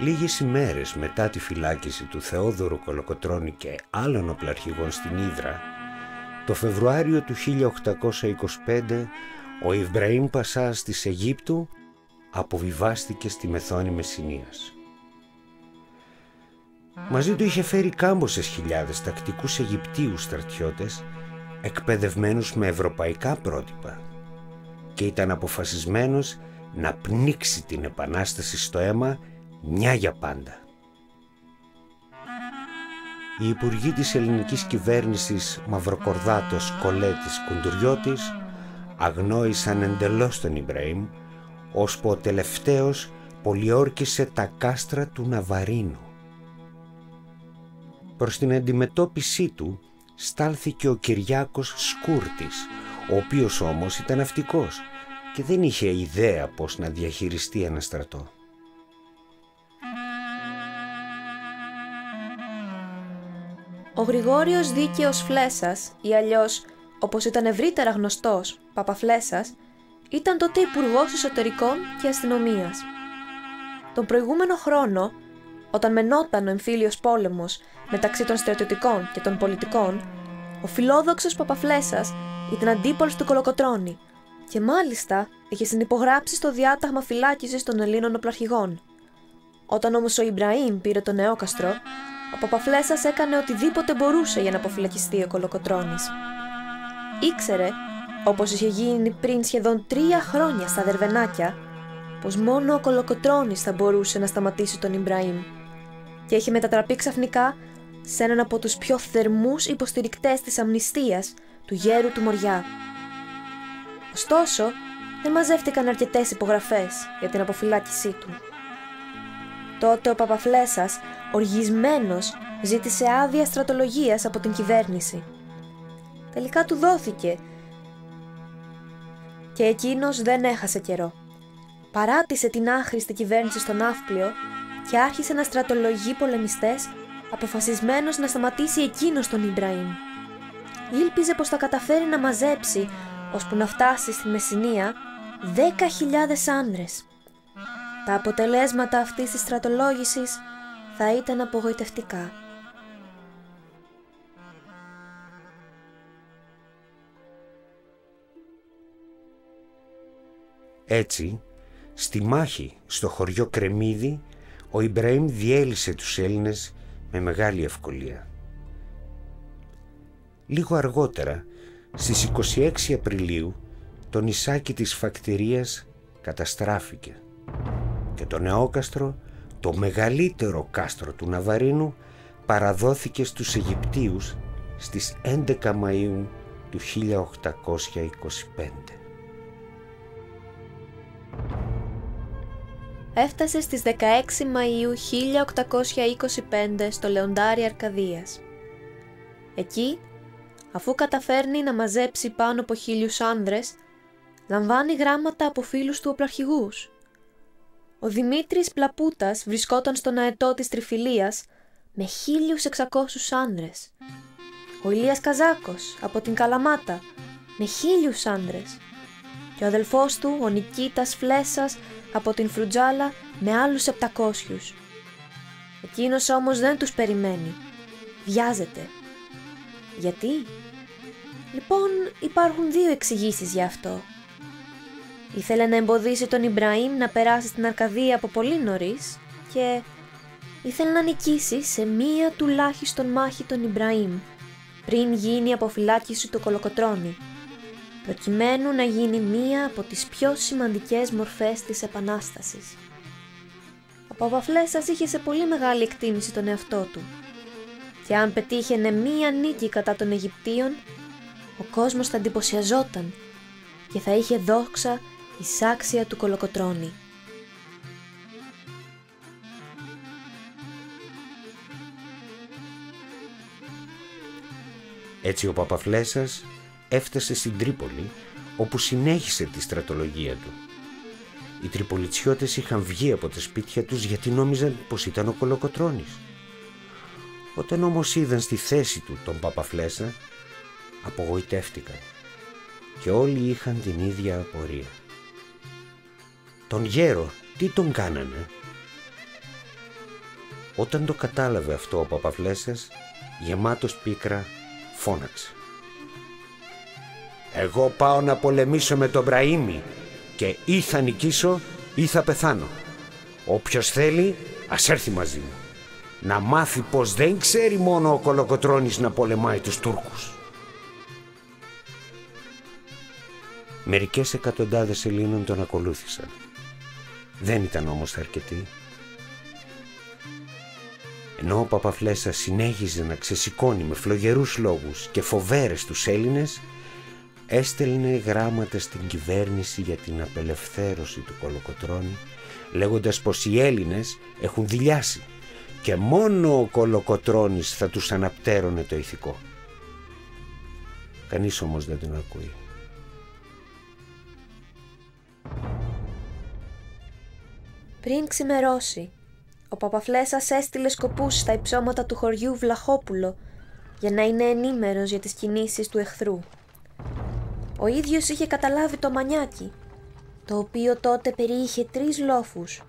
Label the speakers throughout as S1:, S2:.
S1: Λίγες ημέρες μετά τη φυλάκιση του Θεόδωρου Κολοκοτρώνη και άλλων οπλαρχηγών στην Ήδρα, το Φεβρουάριο του 1825 ο Ιβραήμ Πασάς της Αιγύπτου αποβιβάστηκε στη Μεθόνη Μεσσηνίας. Μαζί του είχε φέρει κάμποσες χιλιάδες τακτικούς Αιγυπτίους στρατιώτες εκπαιδευμένους με ευρωπαϊκά πρότυπα και ήταν αποφασισμένος να πνίξει την Επανάσταση στο αίμα μια για πάντα. Οι υπουργοί της ελληνικής κυβέρνησης Μαυροκορδάτος, Κολέτης, Κουντουριώτης αγνόησαν εντελώς τον Ιμπραήμ ώσπου ο τελευταίος πολιόρκησε τα κάστρα του Ναβαρίνου. Προς την αντιμετώπιση του στάλθηκε ο Κυριάκος Σκούρτης, ο οποίος όμως ήταν αυτικός και δεν είχε ιδέα πώς να διαχειριστεί ένα στρατό.
S2: Ο Γρηγόριος Δίκαιος Φλέσας ή αλλιώς όπως ήταν ευρύτερα γνωστός Παπαφλέσας ήταν τότε υπουργός Εσωτερικών και Αστυνομίας. Τον προηγούμενο χρόνο, όταν μενόταν ο εμφύλιος πόλεμος μεταξύ των στρατιωτικών και των πολιτικών, ο φιλόδοξος Παπαφλέσας ήταν αντίπολος του Κολοκοτρώνη και μάλιστα είχε συνυπογράψει στο διάταγμα φυλάκισης των Ελλήνων οπλαρχηγών. Όταν όμως ο Ιμπραήμ πήρε το νεόκαστρο, ο Παπαφλέσας έκανε οτιδήποτε μπορούσε για να αποφυλακιστεί ο Κολοκοτρώνης. Ήξερε, όπως είχε γίνει πριν σχεδόν τρία χρόνια στα Δερβενάκια, πως μόνο ο Κολοκοτρώνης θα μπορούσε να σταματήσει τον Ιμπραήμ και είχε μετατραπεί ξαφνικά σε έναν από τους πιο θερμούς υποστηρικτές της αμνηστίας του γέρου του Μοριά. Ωστόσο, δεν μαζεύτηκαν αρκετές υπογραφές για την αποφυλάκησή του. Τότε ο Παπαφλέσας, οργισμένος, ζήτησε άδεια στρατολογίας από την κυβέρνηση. Τελικά του δόθηκε και εκείνος δεν έχασε καιρό. Παράτησε την άχρηστη κυβέρνηση στον Ναύπλιο και άρχισε να στρατολογεί πολεμιστές αποφασισμένος να σταματήσει εκείνος τον Ιμπραήμ. Ήλπιζε πως θα καταφέρει να μαζέψει, ώσπου να φτάσει στη Μεσσηνία, 10.000 άνδρες. Τα αποτελέσματα αυτής της στρατολόγησης θα ήταν απογοητευτικά.
S1: Έτσι, στη μάχη στο χωριό Κρεμίδι, ο Ιμπραήμ διέλυσε τους Έλληνες με μεγάλη ευκολία. Λίγο αργότερα, στις 26 Απριλίου, το νησάκι της Φακτηρίας καταστράφηκε και το νεόκαστρο, το μεγαλύτερο κάστρο του Ναβαρίνου, παραδόθηκε στους Αιγυπτίους στις 11 Μαΐου του 1825.
S2: Έφτασε στις 16 Μαΐου 1825 στο Λεοντάρι Αρκαδίας. Εκεί, αφού καταφέρνει να μαζέψει πάνω από χίλιους άνδρες, λαμβάνει γράμματα από φίλους του οπλαρχηγούς. Ο Δημήτρης Πλαπούτας βρισκόταν στον αετό της Τριφυλίας με 1600 άνδρες. Ο Ηλίας Καζάκος από την Καλαμάτα με χίλιους άνδρες. Και ο αδελφός του, ο Νικήτας Φλέσας από την Φρουτζάλα με άλλους 700. Εκείνος όμως δεν τους περιμένει. Βιάζεται. Γιατί; Λοιπόν, υπάρχουν δύο εξηγήσεις για αυτό. Ήθελε να εμποδίσει τον Ιμπραήμ να περάσει στην Αρκαδία από πολύ νωρίς και ήθελε να νικήσει σε μία τουλάχιστον μάχη τον Ιμπραήμ πριν γίνει η αποφυλάκηση του Κολοκοτρώνη προκειμένου να γίνει μία από τις πιο σημαντικές μορφές της Επανάστασης. Ο Παπαφλέσας είχε σε πολύ μεγάλη εκτίμηση τον εαυτό του και αν πετύχαινε μία νίκη κατά των Αιγυπτίων, ο κόσμος θα εντυπωσιαζόταν και θα είχε δόξα η σάξια του Κολοκοτρώνη.
S1: Έτσι ο Παπαφλέσας έφτασε στην Τρίπολη όπου συνέχισε τη στρατολογία του. Οι τριπολιτσιώτες είχαν βγει από τα σπίτια τους γιατί νόμιζαν πως ήταν ο Κολοκοτρώνης. Όταν όμως είδαν στη θέση του τον Παπαφλέσα, απογοητεύτηκαν και όλοι είχαν την ίδια απορία. Τον γέρο τι τον κάνανε; Όταν το κατάλαβε αυτό ο Παπαφλέσας, γεμάτος πίκρα, φώναξε. «Εγώ πάω να πολεμήσω με τον Μπραήμι και ή θα νικήσω ή θα πεθάνω. Όποιος θέλει ας έρθει μαζί μου. Να μάθει πως δεν ξέρει μόνο ο Κολοκοτρώνης να πολεμάει τους Τούρκους. Μερικές εκατοντάδες Ελλήνων τον ακολούθησαν. Δεν ήταν όμως αρκετοί. Ενώ ο Παπαφλέσσα συνέχιζε να ξεσηκώνει με φλογερούς λόγους και φοβέρες τους Έλληνες, έστελνε γράμματα στην κυβέρνηση για την απελευθέρωση του Κολοκοτρώνη, λέγοντας πως οι Έλληνες έχουν δηλιάσει και μόνο ο Κολοκοτρώνης θα τους αναπτέρωνε το ηθικό. Κανείς όμως δεν τον ακούει.
S2: Πριν ξημερώσει, ο Παπαφλέσας έστειλε σκοπούς στα υψώματα του χωριού Βλαχόπουλο για να είναι ενήμερος για τις κινήσεις του εχθρού. Ο ίδιος είχε καταλάβει το μανιάκι, το οποίο τότε περιείχε τρεις λόφους.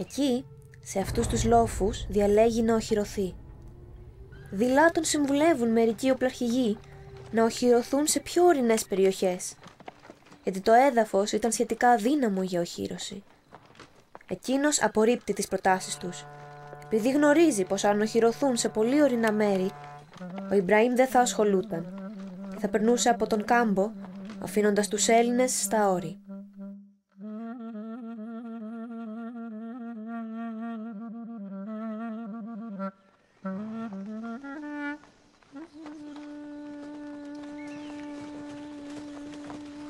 S2: Εκεί, σε αυτούς τους λόφους, διαλέγει να οχυρωθεί. Δειλά τον συμβουλεύουν μερικοί οπλαρχηγοί να οχυρωθούν σε πιο ορεινές περιοχές, γιατί το έδαφος ήταν σχετικά αδύναμο για οχύρωση. Εκείνος απορρίπτει τις προτάσεις τους, επειδή γνωρίζει πως αν οχυρωθούν σε πολύ ορεινά μέρη, ο Ιμπραήμ δεν θα ασχολούταν και θα περνούσε από τον κάμπο, αφήνοντας τους Έλληνες στα όρη.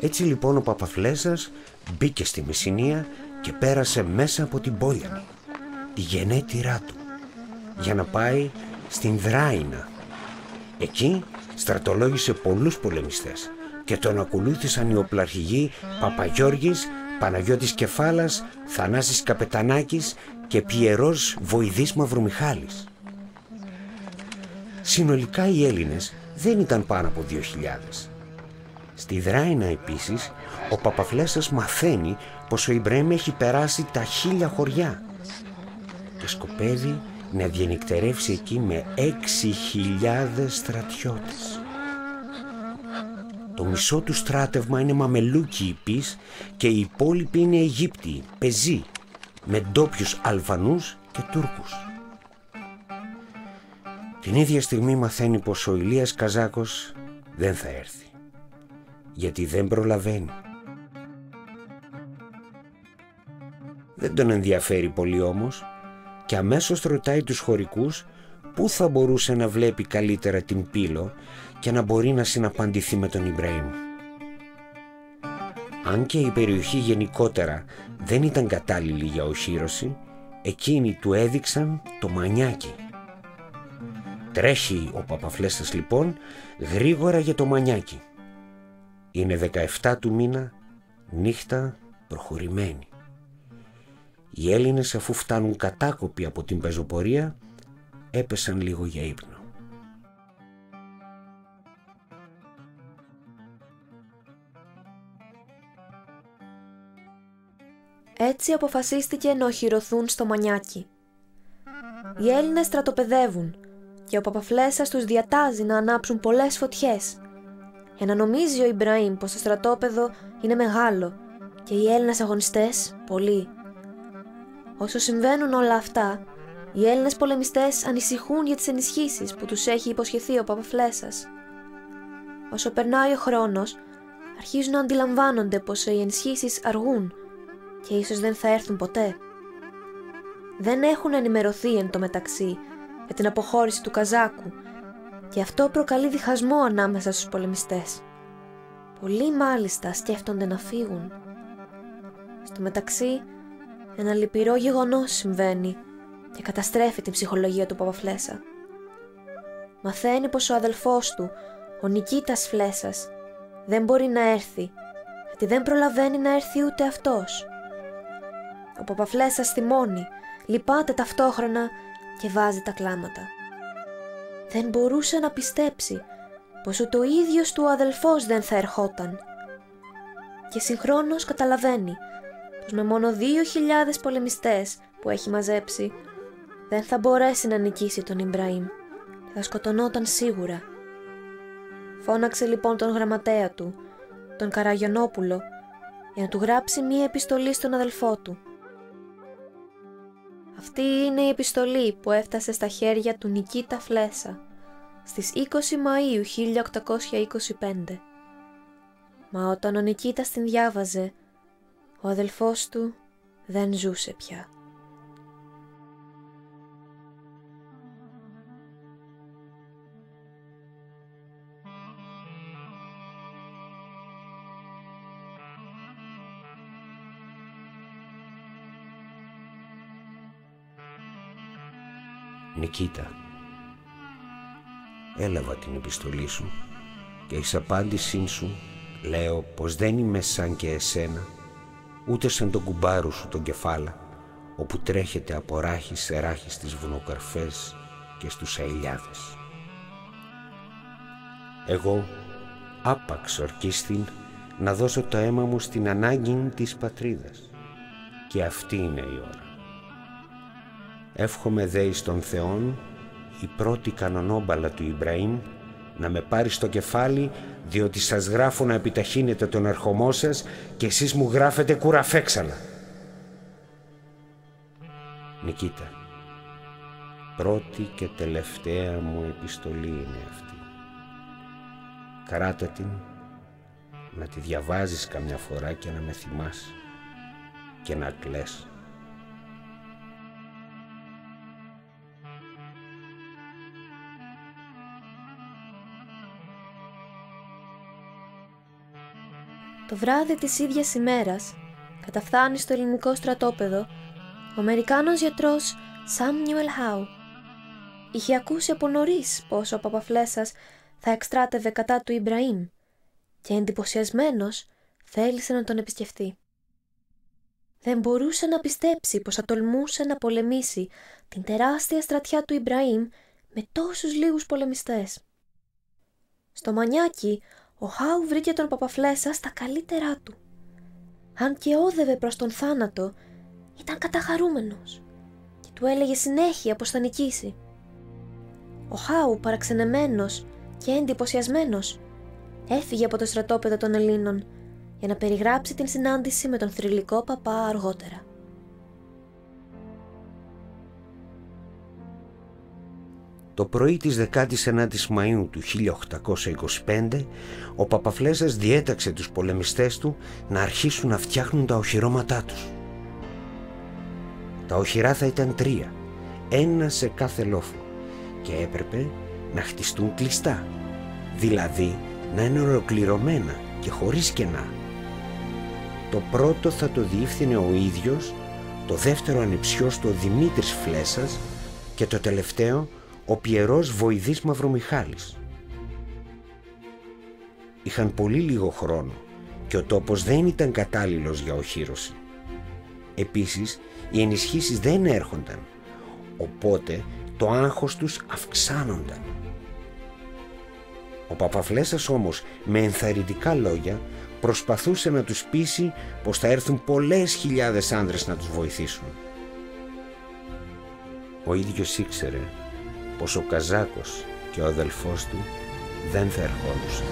S1: Έτσι λοιπόν ο Παπαφλέσας μπήκε στη Μεσσηνία και πέρασε μέσα από την Πόλιανη, τη γενέτειρά του, για να πάει στην Δράινα. Εκεί στρατολόγησε πολλούς πολεμιστές και τον ακολούθησαν οι οπλαρχηγοί Παπαγιώργης, Παναγιώτης Κεφάλας, Θανάσης Καπετανάκης και Πιερός Βοηδής Μαυρομιχάλης. Συνολικά οι Έλληνες δεν ήταν πάνω από 2.000. Στη Δράινα επίσης ο Παπαφλέσας μαθαίνει πως ο Ιμπραήμ έχει περάσει τα χίλια χωριά και σκοπεύει να διενυκτερεύσει εκεί με έξι χιλιάδες στρατιώτες. Το μισό του στράτευμα είναι μαμελούκι υπείς και οι υπόλοιποι είναι Αιγύπτιοι, πεζοί, με ντόπιους Αλβανούς και Τούρκους. Την ίδια στιγμή μαθαίνει πως ο Ηλίας Καζάκος δεν θα έρθει, γιατί δεν προλαβαίνει. Δεν τον ενδιαφέρει πολύ όμως και αμέσως ρωτάει τους χωρικούς πού θα μπορούσε να βλέπει καλύτερα την Πύλο και να μπορεί να συναπαντηθεί με τον Ιμπραήμ. Αν και η περιοχή γενικότερα δεν ήταν κατάλληλη για οχύρωση, εκείνοι του έδειξαν το μανιάκι. Τρέχει ο Παπαφλέστας λοιπόν γρήγορα για το μανιάκι. Είναι 17 του μήνα, νύχτα προχωρημένη. Οι Έλληνες αφού φτάνουν κατάκοποι από την πεζοπορία έπεσαν λίγο για ύπνο.
S2: Έτσι αποφασίστηκε να οχυρωθούν στο Μανιάκι. Οι Έλληνες στρατοπεδεύουν και ο Παπαφλέσας τους διατάζει να ανάψουν πολλές φωτιές για να νομίζει ο Ιμπραήμ πως το στρατόπεδο είναι μεγάλο και οι Έλληνες αγωνιστές πολλοί. Όσο συμβαίνουν όλα αυτά, οι Έλληνες πολεμιστές ανησυχούν για τις ενισχύσεις που τους έχει υποσχεθεί ο Παπαφλέσας. Όσο περνάει ο χρόνος, αρχίζουν να αντιλαμβάνονται πως οι ενισχύσεις αργούν και ίσως δεν θα έρθουν ποτέ. Δεν έχουν ενημερωθεί εν τω μεταξύ για την αποχώρηση του Καζάκου και αυτό προκαλεί διχασμό ανάμεσα στους πολεμιστές. Πολλοί μάλιστα σκέφτονται να φύγουν. Στο μεταξύ, ένα λυπηρό γεγονός συμβαίνει και καταστρέφει την ψυχολογία του Παπαφλέσα. Μαθαίνει πως ο αδελφός του, ο Νικήτας Φλέσας, δεν μπορεί να έρθει, γιατί δεν προλαβαίνει να έρθει ούτε αυτός. Ο Παπαφλέσας θυμώνει, λυπάται ταυτόχρονα και βάζει τα κλάματα. Δεν μπορούσε να πιστέψει πως ούτε ο ίδιος του ο αδελφός δεν θα ερχόταν. Και συγχρόνως καταλαβαίνει πως με μόνο δύο χιλιάδες πολεμιστές που έχει μαζέψει δεν θα μπορέσει να νικήσει τον Ιμπραήμ και θα σκοτωνόταν σίγουρα. Φώναξε λοιπόν τον γραμματέα του, τον Καραγιονόπουλο, για να του γράψει μία επιστολή στον αδελφό του. Αυτή είναι η επιστολή που έφτασε στα χέρια του Νικήτα Φλέσα στις 20 Μαΐου 1825. Μα όταν ο Νικήτας την διάβαζε, ο αδελφός του δεν ζούσε πια.
S1: Νικήτα, έλαβα την επιστολή σου και εις απάντησή σου λέω πως δεν είμαι σαν και εσένα ούτε σαν τον κουμπάρου σου τον κεφάλα όπου τρέχεται από ράχη σε ράχη στις βουνοκαρφές και στους αηλιάδες. Εγώ άπαξ ορκίστην να δώσω το αίμα μου στην ανάγκη της πατρίδας και αυτή είναι η ώρα. Εύχομαι δε εις τον Θεόν η πρώτη κανονόμπαλα του Ιμπραήμ να με πάρει στο κεφάλι διότι σας γράφω να επιταχύνετε τον ερχομό σας και εσείς μου γράφετε κουραφέξαλα. Νικήτα, πρώτη και τελευταία μου επιστολή είναι αυτή. Καράτα την, να τη διαβάζεις καμιά φορά και να με θυμάσαι και να κλαις.
S2: Το βράδυ της ίδιας ημέρας, καταφθάνει στο ελληνικό στρατόπεδο, ο Αμερικάνος γιατρός Σάμνιουελ Χάου είχε ακούσει από νωρίς πως ο Παπαφλέσας θα εκστράτευε κατά του Ιμπραήμ και εντυπωσιασμένος θέλησε να τον επισκεφτεί. Δεν μπορούσε να πιστέψει πως θα τολμούσε να πολεμήσει την τεράστια στρατιά του Ιμπραήμ με τόσους λίγους πολεμιστές. Στο μανιάκι ο Χάου βρήκε τον Παπαφλέσα στα καλύτερά του. Αν και όδευε προς τον θάνατο, ήταν καταχαρούμενος και του έλεγε συνέχεια πως θα νικήσει. Ο Χάου παραξενεμένος και εντυπωσιασμένος, έφυγε από το στρατόπεδο των Ελλήνων για να περιγράψει την συνάντηση με τον θρηλυκό παπά αργότερα.
S1: Το πρωί της 19ης Μαΐου του 1825 ο Παπαφλέσας διέταξε τους πολεμιστές του να αρχίσουν να φτιάχνουν τα οχυρώματά τους. Τα οχυρά θα ήταν τρία, ένα σε κάθε λόφο και έπρεπε να χτιστούν κλειστά, δηλαδή να είναι ολοκληρωμένα και χωρίς κενά. Το πρώτο θα το διεύθυνε ο ίδιος, το δεύτερο ανιψιός του Δημήτρης Φλέσας και το τελευταίο ο Πιερός Βοηδής Μαυρομιχάλης. Είχαν πολύ λίγο χρόνο και ο τόπος δεν ήταν κατάλληλος για οχύρωση. Επίσης, οι ενισχύσεις δεν έρχονταν, οπότε το άγχος τους αυξάνονταν. Ο Παπαφλέσας όμως με ενθαρρυντικά λόγια προσπαθούσε να τους πείσει πως θα έρθουν πολλές χιλιάδες άνδρες να τους βοηθήσουν. Ο ίδιος ήξερε πως ο Καζάκος και ο αδελφός του δεν θα ερχόντουσαν.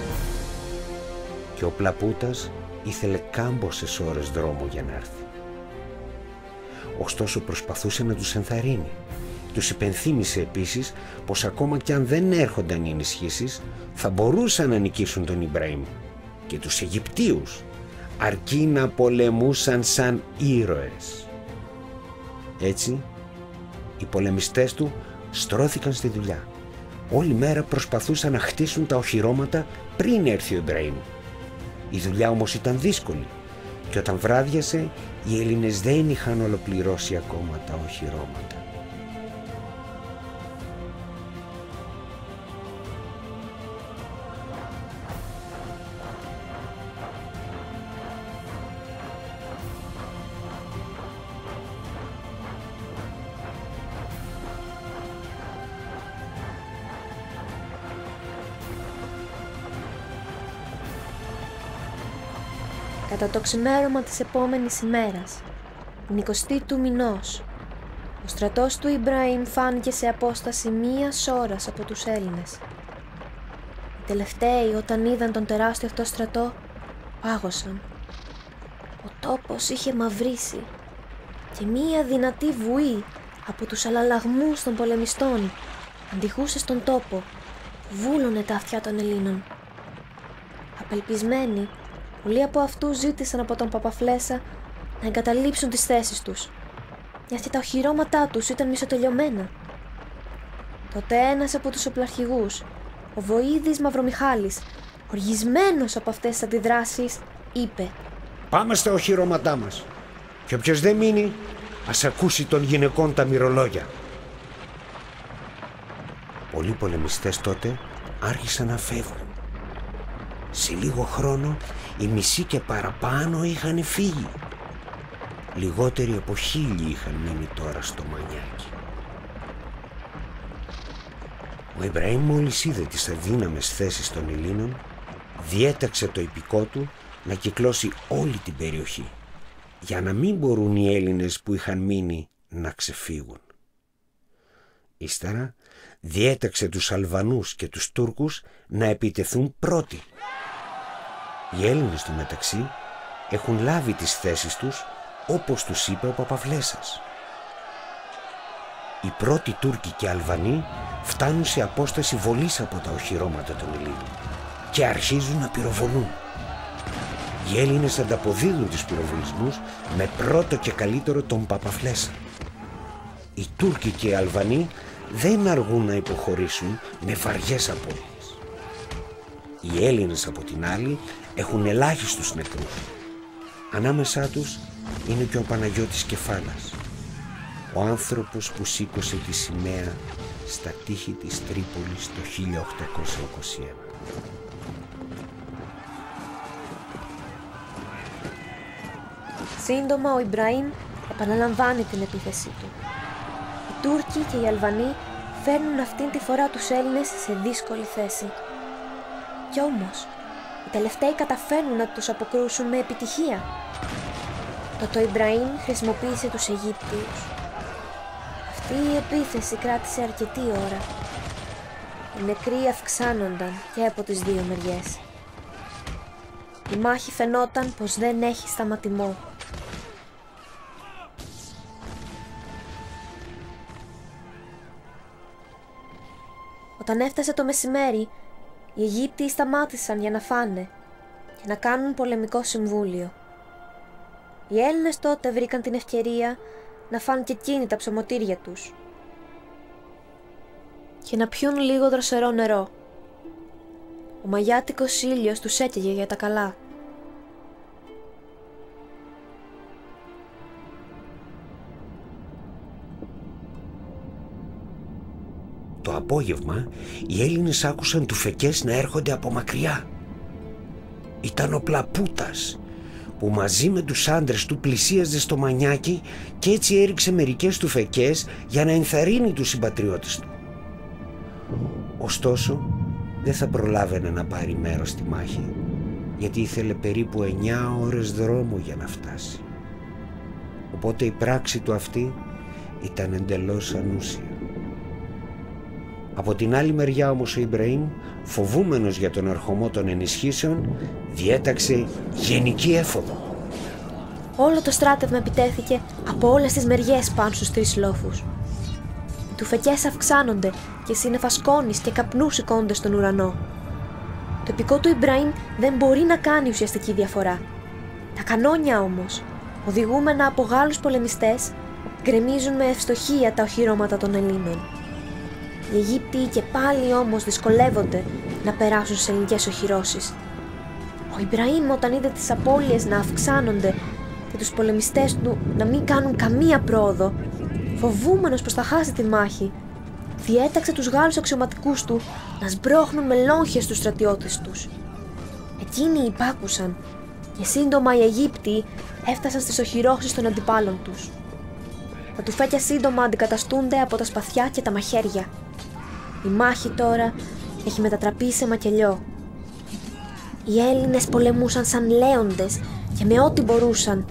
S1: Και ο Πλαπούτας ήθελε κάμποσες ώρες δρόμο για να έρθει. Ωστόσο προσπαθούσε να τους ενθαρρύνει. Τους υπενθύμησε επίσης πως ακόμα κι αν δεν έρχονταν οι ενισχύσεις θα μπορούσαν να νικήσουν τον Ιμπραήμ και τους Αιγυπτίους αρκεί να πολεμούσαν σαν ήρωες. Έτσι, οι πολεμιστές του στρώθηκαν στη δουλειά. Όλη μέρα προσπαθούσαν να χτίσουν τα οχυρώματα πριν έρθει ο Ιμπραήμ. Η δουλειά όμως ήταν δύσκολη και όταν βράδιασε οι Έλληνες δεν είχαν ολοκληρώσει ακόμα τα οχυρώματα.
S2: Κατά το ξημέρωμα της επόμενης ημέρας, την 20η του μηνός, Ο στρατός του Ιμπραήμ φάνηκε σε απόσταση μίας ώρας από τους Έλληνες. Οι τελευταίοι όταν είδαν τον τεράστιο αυτό στρατό πάγωσαν. Ο τόπος είχε μαυρίσει και μία δυνατή βουή από τους αλαλαγμούς των πολεμιστών αντιχούσε στον τόπο βούλωνε τα αυτιά των Ελλήνων. Απελπισμένοι, πολλοί από αυτούς ζήτησαν από τον Παπαφλέσα να εγκαταλείψουν τις θέσεις τους γιατί τα οχυρώματά τους ήταν μισοτελειωμένα. Τότε ένας από τους οπλαρχηγούς, ο Βοήδης Μαυρομιχάλης, οργισμένος από αυτές τις αντιδράσεις, είπε
S1: «Πάμε στα οχυρώματά μας και όποιος δεν μείνει, ας ακούσει των γυναικών τα μυρολόγια». Πολλοί πολεμιστές τότε άρχισαν να φεύγουν. Σε λίγο χρόνο οι μισοί και παραπάνω είχαν φύγει. Λιγότεροι από χίλιοι είχαν μείνει τώρα στο μανιάκι. Ο Ιμπραήμ μόλις είδε τις αδύναμες θέσεις των Ελλήνων διέταξε το υπηκό του να κυκλώσει όλη την περιοχή για να μην μπορούν οι Έλληνες που είχαν μείνει να ξεφύγουν. Ύστερα διέταξε τους Αλβανούς και τους Τούρκους να επιτεθούν πρώτοι. Οι Έλληνες του μεταξύ έχουν λάβει τις θέσεις τους όπως τους είπε ο Παπαβλέσας. Οι πρώτοι Τούρκοι και Αλβανοί φτάνουν σε απόσταση βολής από τα οχυρώματα των Ελλήνων και αρχίζουν να πυροβολούν. Οι Έλληνες ανταποδίδουν τους πυροβολισμούς με πρώτο και καλύτερο τον Παπαφλέσα. Οι Τούρκοι και οι Αλβανοί δεν αργούν να υποχωρήσουν με βαριές απώλειες. Οι Έλληνες από την άλλη έχουν ελάχιστους νεκρούς. Ανάμεσά τους είναι και ο Παναγιώτης Κεφάλας, ο άνθρωπος που σήκωσε τη σημαία στα τείχη της Τρίπολης το 1821.
S2: Σύντομα ο Ιμπραήμ επαναλαμβάνει την επίθεσή του. Οι Τούρκοι και οι Αλβανοί φέρνουν αυτήν τη φορά τους Έλληνες σε δύσκολη θέση. Κι όμως, οι τελευταίοι καταφέρνουν να τους αποκρούσουν με επιτυχία Τότε ο Ιμπραήμ χρησιμοποίησε τους Αιγύπτιους. Αυτή η επίθεση κράτησε αρκετή ώρα. Οι νεκροί αυξάνονταν και από τις δύο μεριές. Η μάχη φαινόταν πως δεν έχει σταματημό. Όταν έφτασε το μεσημέρι, οι Αιγύπτιοι σταμάτησαν για να φάνε και να κάνουν πολεμικό συμβούλιο. Οι Έλληνες τότε βρήκαν την ευκαιρία να φάνε και εκείνοι τα ψωμοτήρια τους και να πιούν λίγο δροσερό νερό. Ο μαγιάτικος ήλιος τους έκαιγε για τα καλά.
S1: Το απόγευμα οι Έλληνες άκουσαν του φεκές να έρχονται από μακριά. Ήταν ο Πλαπούτας που μαζί με τους άντρες του πλησίαζε στο μανιάκι και έτσι έριξε μερικές του φεκές για να ενθαρρύνει τους συμπατριώτες του. Ωστόσο δεν θα προλάβαινε να πάρει μέρος στη μάχη γιατί ήθελε περίπου 9 ώρες δρόμο για να φτάσει. Οπότε η πράξη του αυτή ήταν εντελώς ανούσια. Από την άλλη μεριά όμως ο Ιμπραήμ, φοβούμενος για τον ερχομό των ενισχύσεων, διέταξε γενική έφοδο.
S2: Όλο το στράτευμα επιτέθηκε από όλες τις μεριές πάνω στους τρεις λόφους. Οι τουφεκές αυξάνονται και σύννεφας σκόνης και καπνούς σηκώνονται στον ουρανό. Το επικό του Ιμπραήμ δεν μπορεί να κάνει ουσιαστική διαφορά. Τα κανόνια όμως, οδηγούμενα από Γάλλους πολεμιστές, γκρεμίζουν με ευστοχία τα οχυρώματα των Ελλήνων. Οι Αιγύπτιοι και πάλι όμως δυσκολεύονται να περάσουν σε ελληνικές οχυρώσεις. Ο Ιμπραήμ όταν είδε τις απώλειες να αυξάνονται και τους πολεμιστές του να μην κάνουν καμία πρόοδο, φοβούμενος πως θα χάσει τη μάχη, διέταξε τους Γάλλους αξιωματικούς του να σμπρώχνουν με λόγχες στους στρατιώτες τους. Εκείνοι υπάκουσαν και σύντομα οι Αιγύπτιοι έφτασαν στις οχυρώσεις των αντιπάλων τους. Τα τουφέκια σύντομα αντικαταστούνται από τα σπαθιά και τα μαχαίρια. Η μάχη τώρα έχει μετατραπεί σε μακελιό. Οι Έλληνες πολεμούσαν σαν λέοντες και με ό,τι μπορούσαν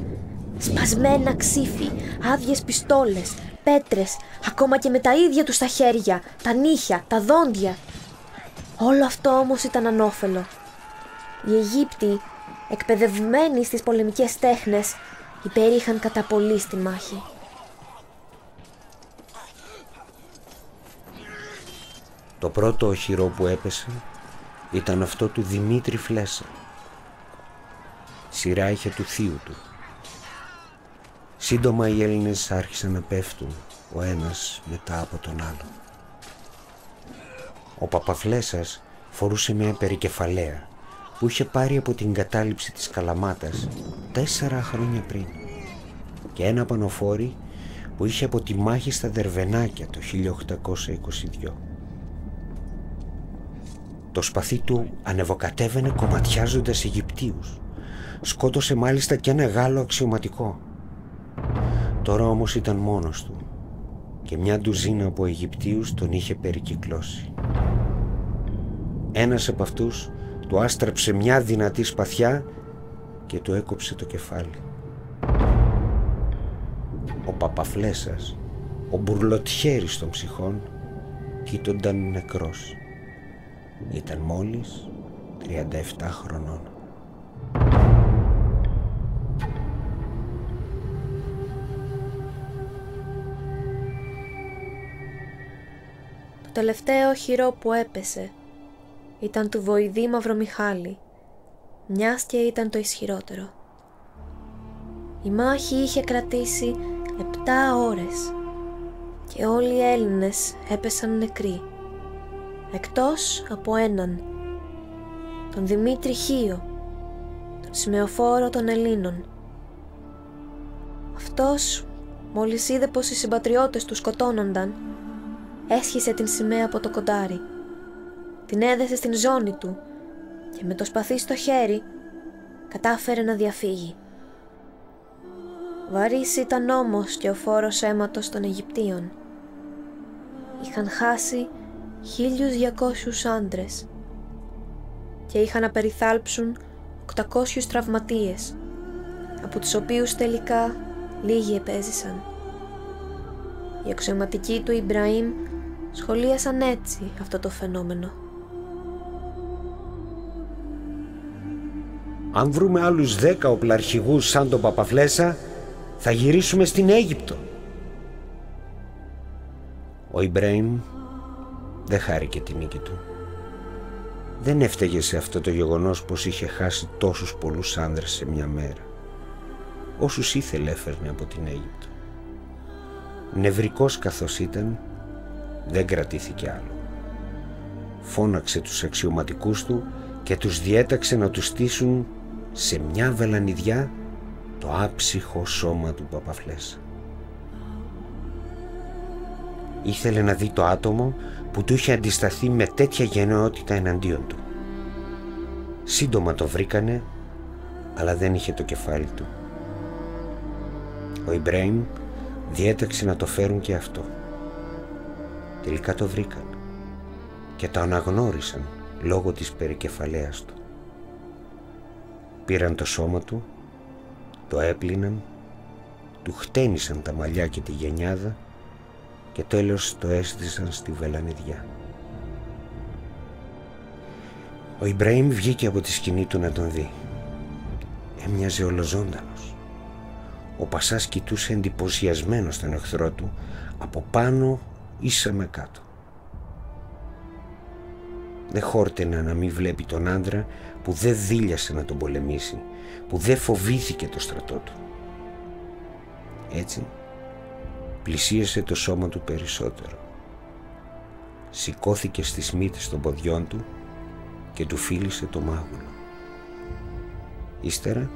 S2: Σπασμένα ξύφη, άδειες πιστόλες, πέτρες, ακόμα και με τα ίδια τους τα χέρια, τα νύχια, τα δόντια. Όλο αυτό όμως ήταν ανώφελο. Οι Αιγύπτιοι, εκπαιδευμένοι στις πολεμικές τέχνες, υπερήχαν κατά πολύ στη μάχη.
S1: Το πρώτο οχυρό που έπεσε ήταν αυτό του Δημήτρη Φλέσσα. Σειρά είχε του θείου του. Σύντομα οι Έλληνες άρχισαν να πέφτουν ο ένας μετά από τον άλλο. Ο Παπαφλέσας φορούσε μια περικεφαλαία που είχε πάρει από την κατάληψη της Καλαμάτας τέσσερα χρόνια πριν και ένα πανοφόρι που είχε από τη μάχη στα Δερβενάκια το 1822. Το σπαθί του ανεβοκατέβαινε κομματιάζοντας Αιγυπτίους. Σκότωσε μάλιστα και ένα Γάλλο αξιωματικό. Τώρα όμως ήταν μόνος του και μια ντουζίνα από Αιγυπτίους τον είχε περικυκλώσει. Ένας από αυτούς του άστραψε μια δυνατή σπαθιά και του έκοψε το κεφάλι. Ο Παπαφλέσας, ο μπουρλοτιέρης των ψυχών, κοίτονταν νεκρός. Ήταν μόλις 37 χρονών.
S2: Το τελευταίο χειρό που έπεσε ήταν του Βοηδή Μαυρομιχάλη, μιας και ήταν το ισχυρότερο. Η μάχη είχε κρατήσει επτά ώρες και όλοι οι Έλληνες έπεσαν νεκροί, εκτός από έναν, τον Δημήτρη Χίο, τον σημεοφόρο των Ελλήνων. Αυτός, μόλις είδε πως οι συμπατριώτες του σκοτώνονταν, έσχισε την σημαία από το κοντάρι την έδεσε στην ζώνη του και με το σπαθί στο χέρι κατάφερε να διαφύγει. Βαρύς ήταν όμως και ο φόρος αίματος των Αιγυπτίων. Είχαν χάσει 1200 άντρες και είχαν να περιθάλψουν 800 τραυματίες, από τους οποίους τελικά λίγοι επέζησαν. Οι αξιωματικοί του Ιμπραήμ σχολίασαν έτσι αυτό το φαινόμενο.
S1: Αν βρούμε άλλους δέκα οπλαρχηγούς σαν τον Παπαφλέσα, θα γυρίσουμε στην Αίγυπτο. Ο Ιμπρέιμ δεν χάρηκε τη νίκη του. Δεν έφταιγε σε αυτό το γεγονός πως είχε χάσει τόσους πολλούς άνδρες σε μια μέρα. Όσους ήθελε έφερνε από την Αίγυπτο. Νευρικός καθώς ήταν, δεν κρατήθηκε άλλο. Φώναξε τους αξιωματικούς του και τους διέταξε να τους στήσουν σε μια βελανιδιά το άψυχο σώμα του Παπαφλέσα. Ήθελε να δει το άτομο που του είχε αντισταθεί με τέτοια γενναιότητα εναντίον του. Σύντομα το βρήκανε, αλλά δεν είχε το κεφάλι του. Ο Ιμπρέιμ διέταξε να το φέρουν και αυτό. Τελικά το βρήκαν και το αναγνώρισαν λόγω της περικεφαλαίας του. Πήραν το σώμα του, το έπλυναν, του χτένισαν τα μαλλιά και τη γενιάδα και τέλος το έστησαν στη βελανιδιά. Ο Ιμπραήμ βγήκε από τη σκηνή του να τον δει. Έμοιαζε ολοζώντανος. Ο Πασάς κοιτούσε εντυπωσιασμένο τον εχθρό του από πάνω ίσα με κάτω. Δεν χόρτενα να μην βλέπει τον άντρα που δεν δίλιασε να τον πολεμήσει, που δεν φοβήθηκε το στρατό του. Έτσι, πλησίασε το σώμα του περισσότερο. Σηκώθηκε στις μύτες των ποδιών του και του φίλησε το μάγουλο. Ύστερα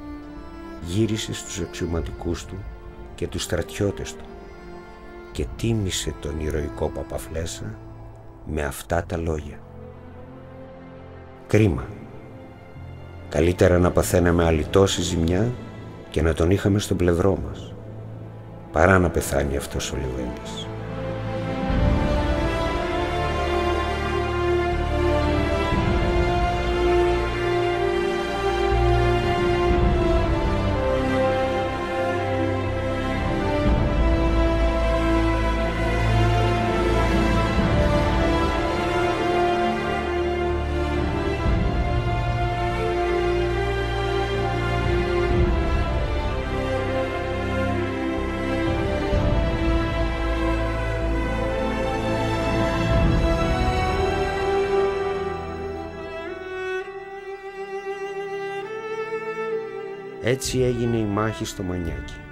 S1: γύρισε στους αξιωματικούς του και τους στρατιώτες του και τίμησε τον ηρωικό Παπαφλέσα με αυτά τα λόγια. Κρίμα. Καλύτερα να παθαίναμε άλλη τόση ζημιά και να τον είχαμε στο πλευρό μας, παρά να πεθάνει αυτός ο Λιβέντης. Έτσι έγινε η μάχη στο Μανιάκι.